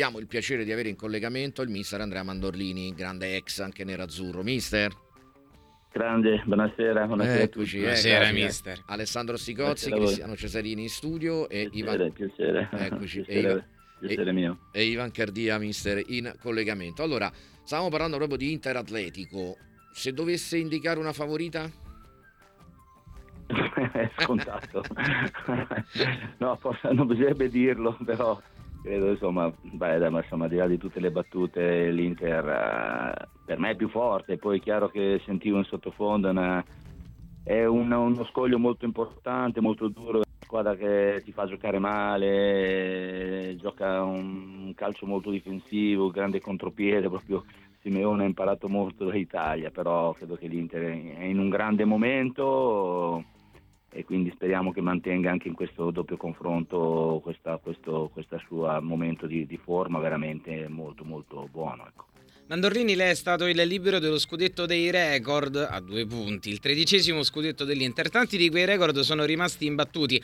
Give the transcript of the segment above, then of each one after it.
abbiamo il piacere di avere in collegamento il mister Andrea Mandorlini, grande ex anche nerazzurro. Mister? Grande, buonasera, buonasera Eccoci, a tutti. Buonasera, eh, mister. Alessandro Sicozzi. Cristiano Cesarini in studio e Piacere, Ivan, piacere. Eccoci, e piacere, Ivan- piacere mio. e Ivan Cardia, mister, in collegamento. Allora, stavamo parlando proprio di Inter Atletico. Se dovesse indicare una favorita? È scontato. no, forse non bisognerebbe dirlo, però credo insomma, beh, ma insomma, al di là di tutte le battute, l'Inter eh, per me è più forte. Poi è chiaro che sentivo in sottofondo una- è un- uno scoglio molto importante, molto duro. Una squadra che ti fa giocare male, gioca un calcio molto difensivo, grande contropiede, proprio Simeone ha imparato molto dall'Italia, però credo che l'Inter è in un grande momento e quindi speriamo che mantenga anche in questo doppio confronto questa, questo suo momento di, di forma veramente molto molto buono. Ecco. Mandorlini, lei è stato il libero dello scudetto dei record a due punti, il tredicesimo scudetto dell'Inter. Tanti di quei record sono rimasti imbattuti.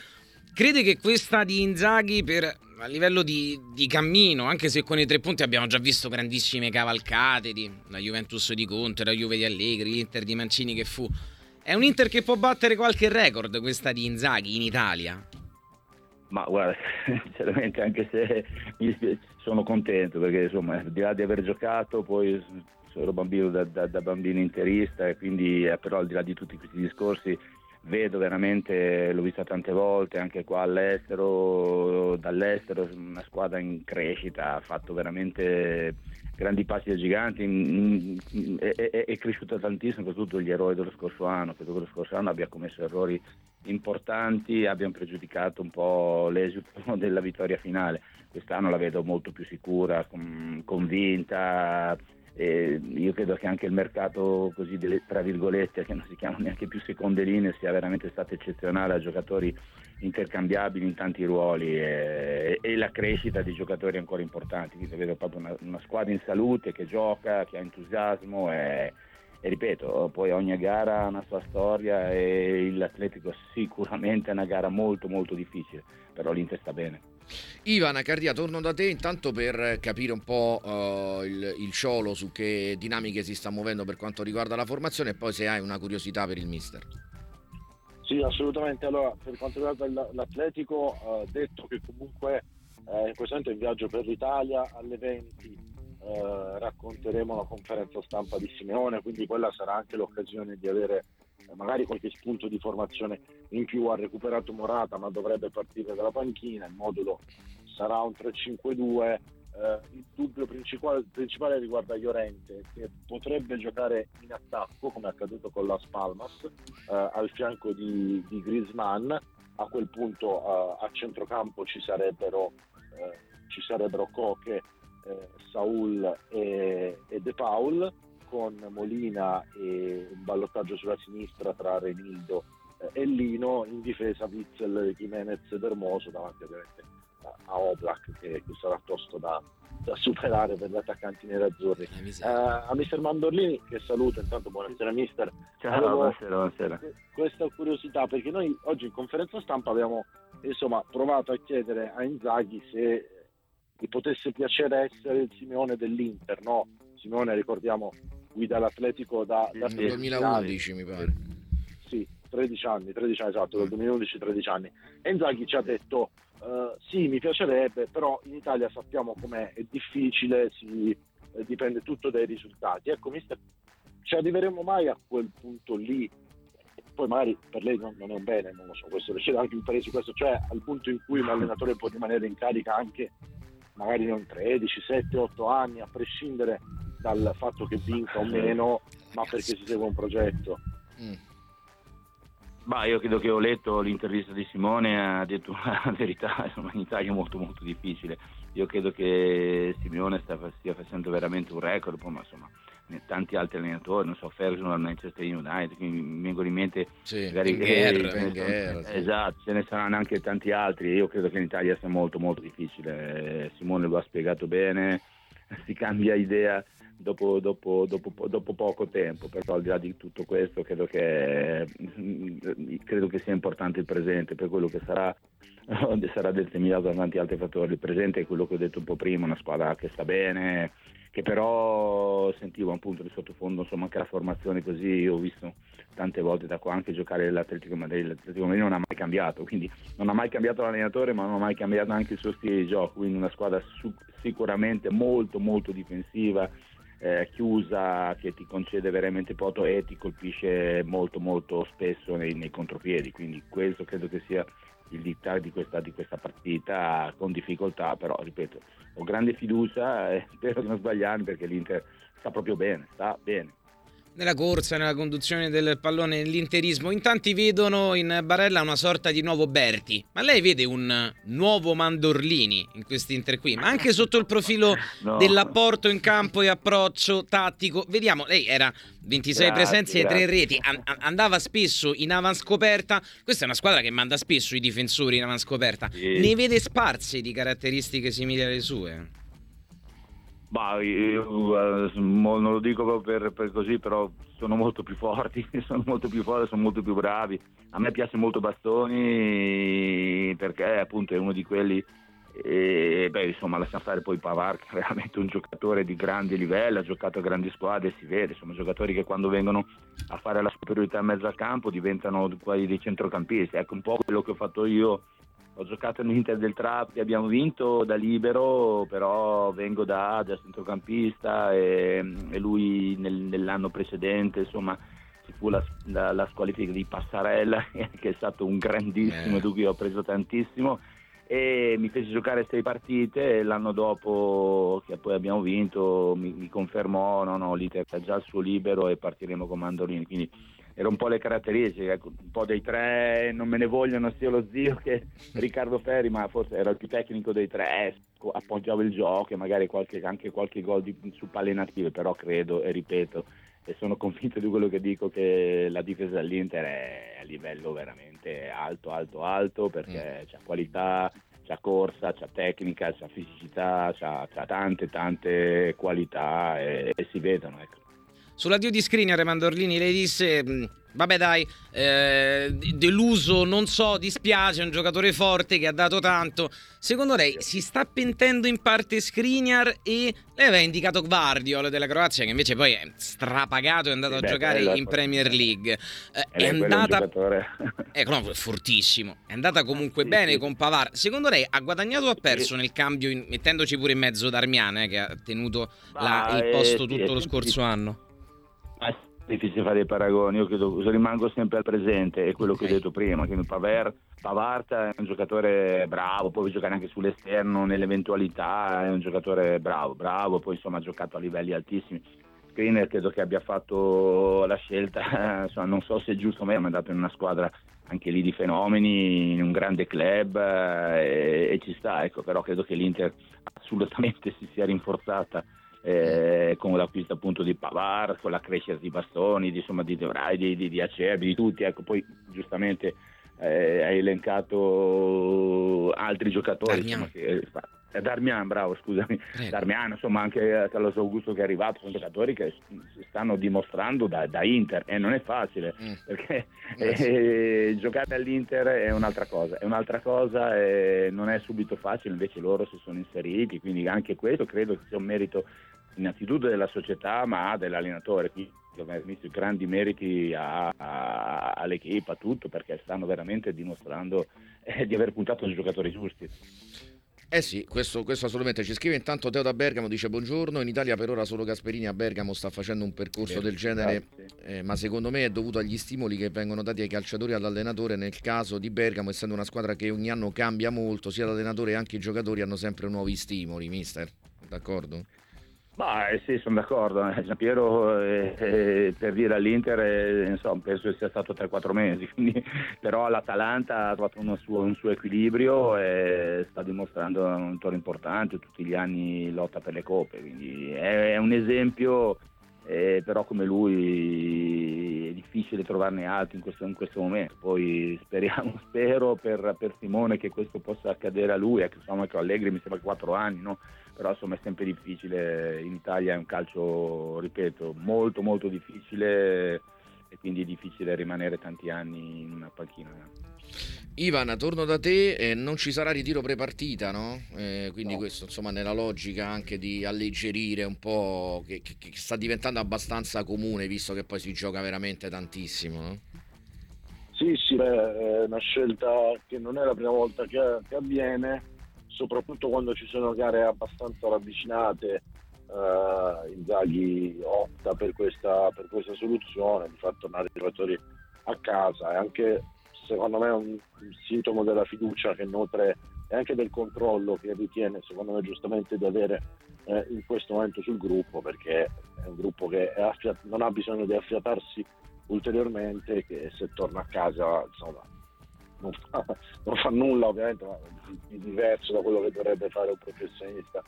Crede che questa di Inzaghi per a livello di, di cammino, anche se con i tre punti abbiamo già visto grandissime cavalcate di la Juventus di Conte, la Juve di Allegri, l'Inter di Mancini che fu. È un Inter che può battere qualche record questa di Inzaghi in Italia. Ma guarda, sinceramente anche se sono contento perché insomma, al di là di aver giocato, poi ero bambino da, da- da bambino interista e quindi eh, però al di là di tutti questi discorsi vedo veramente, l'ho vista tante volte anche qua all'estero, dall'estero, una squadra in crescita, ha fatto veramente grandi passi da giganti, è, è- cresciuta tantissimo, soprattutto gli eroi dello scorso anno, credo che lo scorso anno abbia commesso errori importanti, abbiano pregiudicato un po' l'esito della vittoria finale. Quest'anno la vedo molto più sicura, con- convinta. E io credo che anche il mercato così delle tra virgolette che non si chiamano neanche più seconde linee sia veramente stato eccezionale a giocatori intercambiabili in tanti ruoli e, e la crescita di giocatori ancora importanti. Quindi vedo proprio una, una squadra in salute che gioca, che ha entusiasmo e, e ripeto, poi ogni gara ha una sua storia e l'Atletico sicuramente è una gara molto molto difficile, però l'Inter sta bene. Ivan Cardia, torno da te intanto per capire un po' eh, il, il ciolo su che dinamiche si sta muovendo per quanto riguarda la formazione e poi se hai una curiosità per il mister. Sì, assolutamente. Allora, per quanto riguarda l'Atletico, ha detto che comunque eh, in questo momento è in viaggio per l'Italia, alle 20 eh, racconteremo la conferenza stampa di Simeone, quindi quella sarà anche l'occasione di avere eh, magari qualche spunto di formazione in più. Ha recuperato Morata, ma dovrebbe partire dalla panchina, il modulo sarà un 3-5-2. Eh, il dubbio principale, principale riguarda Llorente, che potrebbe giocare in attacco, come è accaduto con Las Palmas, eh, al fianco di, di Griezmann. A quel punto eh, a centrocampo ci sarebbero, ci sarebbero eh, Saul e, e De Paul, con Molina e un ballottaggio sulla sinistra tra Renildo e Lino, in difesa Witzel, Jimenez ed Hermoso, davanti ovviamente a- Oblak che, che sarà tosto da, da superare per gli attaccanti nerazzurri. Eh, miseria. a Mister Mandorlini, che saluto, intanto buonasera Mister, Ciao, Avevo- buonasera, buonasera. questa curiosità perché noi oggi in conferenza stampa abbiamo insomma provato a chiedere a Inzaghi se gli potesse piacere essere il Simeone dell'Inter, no? Simeone ricordiamo guida l'Atletico da, da Sì, Nel sei 2011 mi pare. Sì, 13 anni, 13 anni esatto, dal 2011 13 anni. E Inzaghi ci ha detto eh, sì, mi piacerebbe, però in Italia sappiamo com'è, è difficile, si, eh, dipende tutto dai risultati. Ecco, mister, ci arriveremo mai a quel punto lì? Poi magari per lei non, non è un bene, non lo so, questo le chiedo anche un parere su questo, cioè al punto in cui un allenatore può rimanere in carica anche magari non 13, 7, 8 anni, a prescindere dal fatto che vinca o meno, ma perché si segue un progetto. Mm. Ma io credo che ho letto l'intervista di Simone, ha detto una verità, insomma, in Italia è molto molto difficile. Io credo che Simone sta, stia facendo veramente un record, poi, ma insomma ne- tanti altri allenatori, non so, Ferguson al Manchester United, quindi mi vengono in mente Sì. magari Wenger, eh, Wenger, sì. esatto, ce ne saranno anche tanti altri. Io credo che in Italia sia molto molto difficile. Eh, Simone lo ha spiegato bene. si cambia idea dopo, dopo, dopo, dopo, poco tempo, però al di là di tutto questo credo che, credo che sia importante il presente per quello che sarà sarà determinato da tanti altri fattori. Il presente è quello che ho detto un po' prima, una squadra che sta bene, che però sentivo appunto di sottofondo insomma anche la formazione così, ho visto tante volte da qua anche giocare l'Atletico Madrid, l'Atletico Madrid non ha mai cambiato, quindi non ha mai cambiato l'allenatore ma non ha mai cambiato anche il suo stile di gioco, quindi una squadra su- sicuramente molto molto difensiva, eh, chiusa, che ti concede veramente poco e ti colpisce molto molto spesso nei, nei contropiedi, quindi questo credo che sia il dittare di questa, di questa partita con difficoltà, però ripeto, ho grande fiducia e spero di non sbagliarmi perché l'Inter sta proprio bene, sta bene nella corsa, nella conduzione del pallone, nell'interismo. In tanti vedono in Barella una sorta di nuovo Berti, ma lei vede un nuovo Mandorlini in quest'Inter qui, ma anche sotto il profilo no. dell'apporto in campo e approccio tattico. Vediamo, lei era 26 grazie, presenze grazie. e 3 reti, andava spesso in avanscoperta. Questa è una squadra che manda spesso i difensori in avanscoperta. Sì. Ne vede sparse di caratteristiche simili alle sue? Bah, io, non lo dico per, per, così, però sono molto più forti, sono molto più forti, sono molto più bravi. A me piace molto Bastoni perché appunto è uno di quelli, e, beh insomma lasciamo stare poi Pavar che è veramente un giocatore di grande livello, ha giocato a grandi squadre, si vede, sono giocatori che quando vengono a fare la superiorità in mezzo al campo diventano quasi dei centrocampisti. Ecco un po' quello che ho fatto io ho giocato nell'Inter del Trappi, abbiamo vinto da libero, però vengo da, da centrocampista e, e lui nel, nell'anno precedente insomma ci fu la, la, la, squalifica di Passarella che è stato un grandissimo, eh. di cui ho preso tantissimo e mi fece giocare sei partite e l'anno dopo che poi abbiamo vinto mi, mi confermò no, no, l'Inter ha già il suo libero e partiremo con Mandolini quindi era un po' le caratteristiche, ecco, un po' dei tre, non me ne vogliono sia lo zio che Riccardo Ferri, ma forse era il più tecnico dei tre, appoggiava il gioco e magari qualche, anche qualche gol di, su palle native, però credo e ripeto e sono convinto di quello che dico che la difesa dell'Inter è a livello veramente alto, alto, alto perché mm. c'ha qualità, c'ha corsa, c'ha tecnica, c'ha fisicità, c'ha, c'ha tante, tante qualità e, e si vedono. Ecco. Sull'addio di Skriniar Mandorlini lei disse mm, vabbè dai, eh, deluso, non so, dispiace, è un giocatore forte che ha dato tanto. Secondo lei si sta pentendo in parte Skriniar e lei aveva indicato Guardiol della Croazia che invece poi è strapagato e è andato Beh, a giocare in Premier League. Eh, è andata... Ecco, no, è fortissimo. È andata comunque sì, bene sì. con Pavar. Secondo lei ha guadagnato o ha perso sì. nel cambio, in... mettendoci pure in mezzo Darmian eh, che ha tenuto la... il posto tutto lo scorso anno? È difficile fare dei paragoni, io credo, rimango sempre al presente, è quello okay. che ho detto prima, che Paver, Pavard è un giocatore bravo, può giocare anche sull'esterno nell'eventualità, è un giocatore bravo, bravo, poi insomma ha giocato a livelli altissimi. Screener credo che abbia fatto la scelta, insomma, non so se è giusto o meno, ma è andato in una squadra anche lì di fenomeni, in un grande club eh, e, e, ci sta, ecco, però credo che l'Inter assolutamente si sia rinforzata eh, con l'acquisto appunto di Pavar, con la crescita di Bastoni, di, insomma, di Devrai, di, di, di Acerbi, di tutti, ecco, poi giustamente eh, hai elencato altri giocatori insomma, che, eh, Darmian, bravo, scusami, Prego. Darmian, insomma anche Carlos Augusto che è arrivato, sono giocatori che stanno dimostrando da, da Inter e non è facile mm. perché eh, eh, giocare all'Inter è un'altra cosa, è un'altra cosa e non è subito facile, invece loro si sono inseriti, quindi anche questo credo che sia un merito innanzitutto della società ma dell'allenatore. Quindi messo grandi meriti a, a, all'equipe, a tutto, perché stanno veramente dimostrando eh, di aver puntato sui giocatori giusti. Eh sì, questo, questo, assolutamente ci scrive intanto Teo da Bergamo, dice buongiorno, in Italia per ora solo Gasperini a Bergamo sta facendo un percorso del genere, eh, ma secondo me è dovuto agli stimoli che vengono dati ai calciatori e all'allenatore, nel caso di Bergamo essendo una squadra che ogni anno cambia molto, sia l'allenatore che anche i giocatori hanno sempre nuovi stimoli, mister, d'accordo? Ma eh, sì, sono d'accordo. Eh. Giampiero eh, eh, per dire all'Inter eh, insomma, penso sia stato 3-4 mesi, quindi, però l'Atalanta ha trovato suo, un suo equilibrio e sta dimostrando un toro importante, tutti gli anni lotta per le coppe, quindi è, è un esempio, eh, però come lui difficile trovarne altri in questo, in questo momento. Poi speriamo, spero per, per, Simone che questo possa accadere a lui, ecco, insomma, ecco, Allegri mi sembra 4 anni, no? però insomma è sempre difficile, in Italia è un calcio, ripeto, molto molto difficile e quindi è difficile rimanere tanti anni in una panchina. Ivan, torno da te, eh, non ci sarà ritiro prepartita, no? Eh, quindi no. questo insomma nella logica anche di alleggerire un po', che, che, che, sta diventando abbastanza comune visto che poi si gioca veramente tantissimo, no? Sì, sì, beh, è una scelta che non è la prima volta che, che avviene, soprattutto quando ci sono gare abbastanza ravvicinate. Uh, Inzaghi opta per questa, per questa soluzione, di far tornare i giocatori a casa. E anche secondo me è un, un sintomo della fiducia che nutre e anche del controllo che ritiene, secondo me giustamente, di avere eh, in questo momento sul gruppo, perché è un gruppo che affiat- non ha bisogno di affiatarsi ulteriormente, che se torna a casa insomma, non, fa, non fa nulla ovviamente, ma di diverso da quello che dovrebbe fare un professionista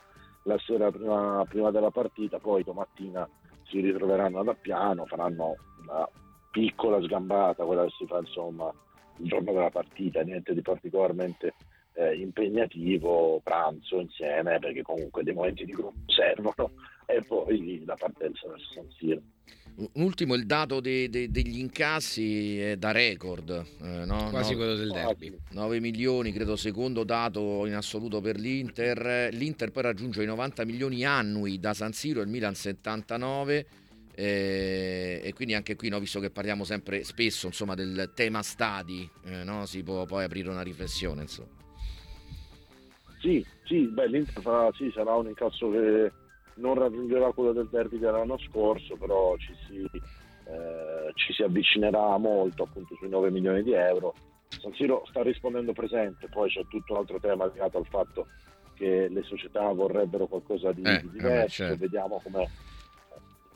la sera prima, prima della partita, poi domattina si ritroveranno da piano, faranno una piccola sgambata, quella che si fa insomma il giorno della partita, niente di particolarmente eh, impegnativo, pranzo insieme, perché comunque dei momenti di gruppo servono, e poi la partenza verso San Siro. Un ultimo, il dato de, de, degli incassi è da record, eh, no? quasi no, quello del derby. 9 milioni, credo secondo dato in assoluto per l'Inter. L'Inter poi raggiunge i 90 milioni annui da San Siro, il Milan 79 eh, e quindi anche qui, no, visto che parliamo sempre spesso insomma, del tema stadi, eh, no, si può poi aprire una riflessione. Insomma. Sì, sì, beh, l'Inter farà, sì, sarà un incasso che non raggiungerà quello del derby dell'anno scorso, però ci si, eh, ci si avvicinerà molto appunto sui 9 milioni di euro. San Siro sta rispondendo presente, poi c'è tutto un altro tema legato al fatto che le società vorrebbero qualcosa di, eh, di diverso, certo. vediamo come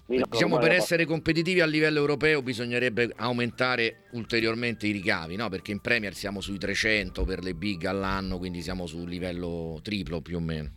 Diciamo per essere competitivi a livello europeo bisognerebbe aumentare ulteriormente i ricavi, no? perché in Premier siamo sui 300 per le big all'anno, quindi siamo sul livello triplo più o meno.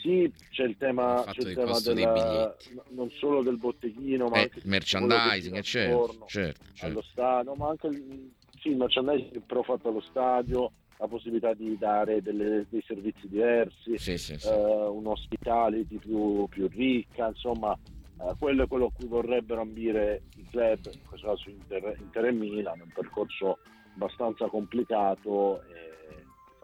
Sì, c'è il tema, c'è il tema della, non solo del botteghino, ma eh, anche merchandising, certo, certo, certo. allo stadio, ma anche il, sì, il merchandising però fatto allo stadio, la possibilità di dare delle, dei servizi diversi, sì, sì, sì. Eh, un'ospitality più, più ricca, insomma eh, quello è quello a cui vorrebbero ambire i club, in questo caso Inter, Inter e Milan, un percorso abbastanza complicato. E,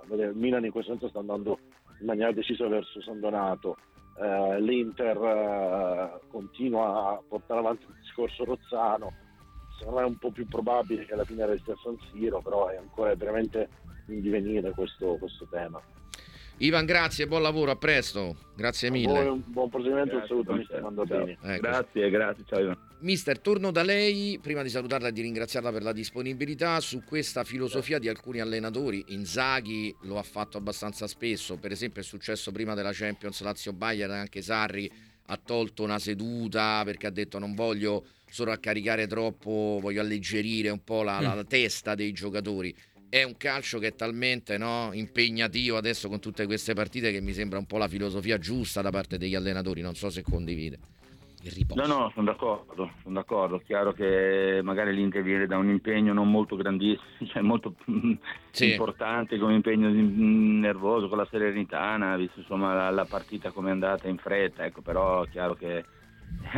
il Milan in questo senso sta andando in maniera decisa verso San Donato. Eh, L'Inter eh, continua a portare avanti il discorso Rozzano, secondo me è un po' più probabile che alla fine resti a San Siro, però è ancora veramente in divenire questo, questo tema. Ivan, grazie, buon lavoro, a presto. Grazie mille. Buon, buon proseguimento, un saluto mister Mandabini. Ecco. Grazie, grazie, ciao Ivan. Mister, torno da lei, prima di salutarla e di ringraziarla per la disponibilità, su questa filosofia di alcuni allenatori. Inzaghi lo ha fatto abbastanza spesso, per esempio è successo prima della Champions Lazio-Bayern, anche Sarri ha tolto una seduta perché ha detto non voglio sovraccaricare troppo, voglio alleggerire un po' la, la, la testa dei giocatori è un calcio che è talmente no, impegnativo adesso con tutte queste partite che mi sembra un po' la filosofia giusta da parte degli allenatori, non so se condivide. No, no, sono d'accordo, sono d'accordo. Chiaro che magari l'Inter viene da un impegno non molto grandissimo, cioè molto sì. importante come impegno nervoso con la Serenitana, visto insomma la, la partita come è andata in fretta, ecco, però è chiaro che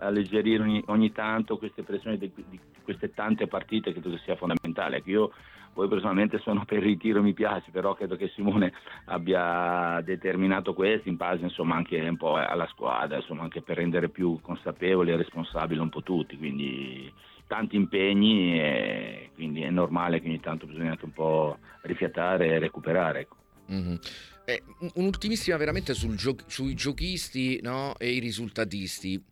alleggerire ogni, ogni, tanto queste pressioni di, di, queste tante partite credo che sia fondamentale. Ecco, io poi personalmente sono per il ritiro, mi piace, però credo che Simone abbia determinato questo in base insomma, anche un po' alla squadra, insomma, anche per rendere più consapevoli e responsabili un po' tutti. Quindi tanti impegni e quindi è normale che ogni tanto bisogna anche un po' rifiatare e recuperare. Ecco. Mm-hmm. Eh, un'ultimissima veramente gio- sui giochisti no? e i risultatisti.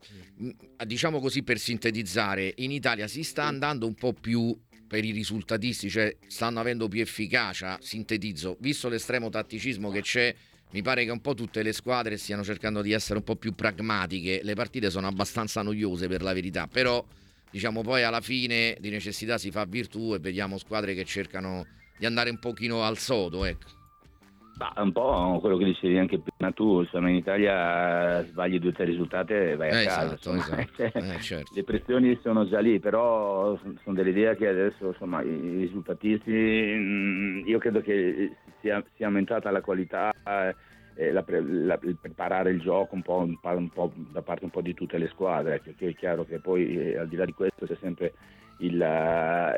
Mm, diciamo così per sintetizzare, in Italia si sta andando un po' più per i risultatisti, cioè stanno avendo più efficacia, sintetizzo, visto l'estremo tatticismo che c'è, mi pare che un po' tutte le squadre stiano cercando di essere un po' più pragmatiche, le partite sono abbastanza noiose per la verità, però diciamo poi alla fine di necessità si fa virtù e vediamo squadre che cercano di andare un pochino al sodo, ecco. Ma un po' quello che dicevi anche prima tu, insomma in Italia sbagli due o tre risultati e vai a Eh, casa. esatto, esatto. Eh, certo. Le pressioni sono già lì, però sono dell'idea che adesso insomma, i risultatisti, mm, io credo che sia, sia aumentata la qualità, eh, la la- il preparare il gioco un po', un po'- un po' da parte un po' di tutte le squadre, perché è chiaro che poi eh, al di là di questo c'è sempre il,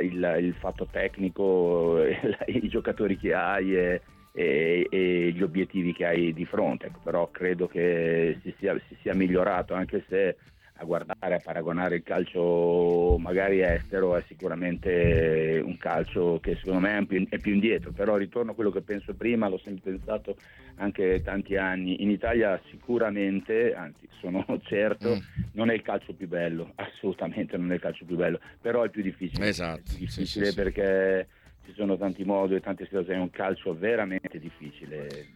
il- il fatto tecnico, i giocatori che hai e, e- e gli obiettivi che hai di fronte, Ecco, però credo che si sia, si sia migliorato anche se a guardare, a paragonare il calcio magari estero è sicuramente un calcio che secondo me è più, è più indietro, però ritorno a quello che penso prima, l'ho sempre pensato anche tanti anni, in Italia sicuramente, anzi sono certo, Mm. non è il calcio più bello, assolutamente non è il calcio più bello, però è più difficile. Esatto, È più sì, difficile sì, sì. perché ci sono tanti modi e tante situazioni, è un calcio veramente difficile.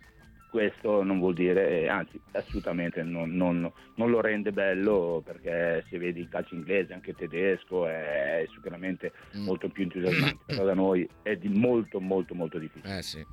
Questo non vuol dire, anzi assolutamente non, non- non lo rende bello perché se vedi il calcio inglese, anche tedesco, è sicuramente Mm. molto più entusiasmante, però da noi è di molto molto molto difficile. Eh sì.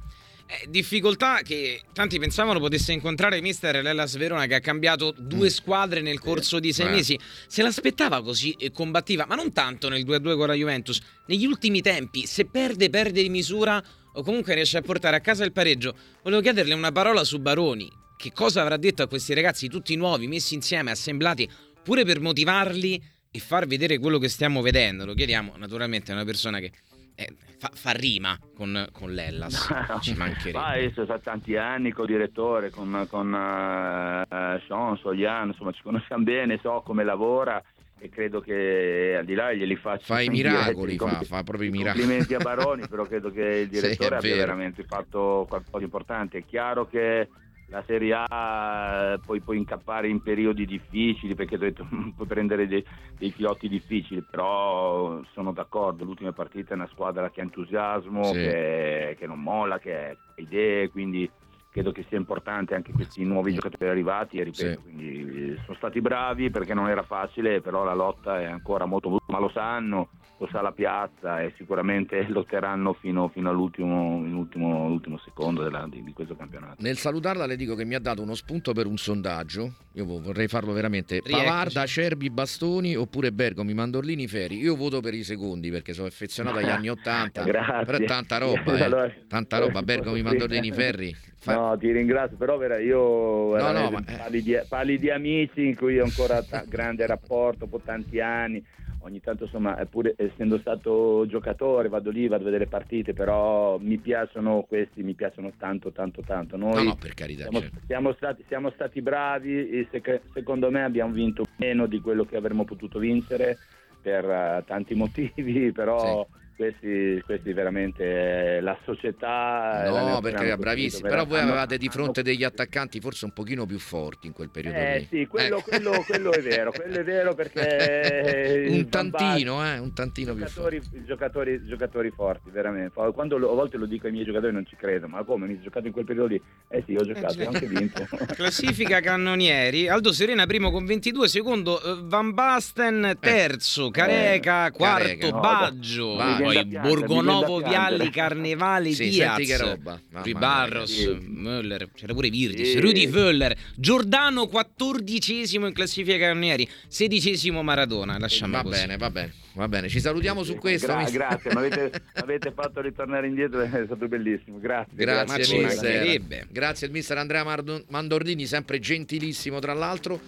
Eh, difficoltà che tanti pensavano potesse incontrare mister Lellas Verona che ha cambiato due Mm. squadre nel corso di sei mesi. Se l'aspettava così e combattiva, ma non tanto nel 2-2 con la Juventus. Negli ultimi tempi, se perde, perde di misura o comunque riesce a portare a casa il pareggio. Volevo chiederle una parola su Baroni. Che cosa avrà detto a questi ragazzi tutti nuovi, messi insieme, assemblati, pure per motivarli e far vedere quello che stiamo vedendo? Lo chiediamo naturalmente a una persona che eh, fa, fa rima con, con l'Ellas. Ci mancherebbe. Ma adesso fa tanti anni con il direttore, con, con eh, Sean, Solian, insomma ci conosciamo bene, so come lavora e credo che al di là glieli faccio Fa i miracoli, fa, fa proprio i miracoli. complimenti a Baroni, però credo che il Sì, è direttore abbia vero. veramente fatto qualcosa di importante. È chiaro che la Serie A poi puoi incappare in periodi difficili perché puoi prendere dei, dei fiotti difficili, però sono d'accordo, l'ultima partita è una squadra che ha entusiasmo, Sì. che, che non molla, che ha idee, quindi credo che sia importante anche questi nuovi giocatori arrivati e ripeto, Sì. quindi eh, sono stati bravi perché non era facile, però la lotta è ancora molto ma lo sanno, lo sa la piazza e sicuramente lotteranno fino, fino all'ultimo secondo della- di, di questo campionato. Nel salutarla le dico che mi ha dato uno spunto per un sondaggio. Io vo- vorrei farlo veramente. Pavarda, Cerbi, Bastoni oppure Bergomi, Mandorlini, Feri. Io voto per i secondi perché sono affezionato agli anni Ottanta. Grazie. Però è tanta roba, eh. Allora- Tanta roba. Bergomi, Mandorlini, Ferri. Fa- No, ti ringrazio, però vera, io No, no, ma- parli, di, parli di amici in cui ho ancora ta- grande rapporto, dopo tanti anni. Ogni tanto, insomma, pur essendo stato giocatore, vado lì, vado a vedere partite, però mi piacciono questi, mi piacciono tanto, tanto, tanto. Noi No, no, per carità. siamo, certo. siamo stati, siamo stati bravi, e sec- secondo me abbiamo vinto meno di quello che avremmo potuto vincere per eh, tanti motivi, però questi, questi veramente eh, la società... la No, perché era bravissimo. Però voi avevate di fronte degli attaccanti forse un pochino più forti in quel periodo Eh lì. sì, quello, Eh. quello- quello è vero, quello è vero perché... un Van Basten- tantino, eh, un tantino più forte. Giocatori, giocatori, forti, veramente. Quando lo- a volte lo dico ai miei giocatori non ci credo, ma come mi hai giocato in quel periodo lì? Eh sì, ho giocato, sì. ho anche vinto. Classifica cannonieri. Aldo Serena primo con 22, secondo eh, Van Basten terzo, Careca quarto, Careca, no, Baggio, mi poi Borgonovo, mi Vialli. Carnevale, Sì, Diaz, senti che roba. Mamma Rui mia, Barros, ragazzi. Müller, c'era pure Virdis, Sì. Rudy Völler, Giordano quattordicesimo in classifica cannonieri, sedicesimo Maradona, lasciamo Va così. bene, va bene, va bene. Ci salutiamo su questo. Gra- mister. grazie, mi avete, mi avete fatto ritornare indietro, è stato bellissimo. Grazie. Grazie, mancherebbe. Grazie al mister Andrea Mandordini, sempre gentilissimo tra l'altro.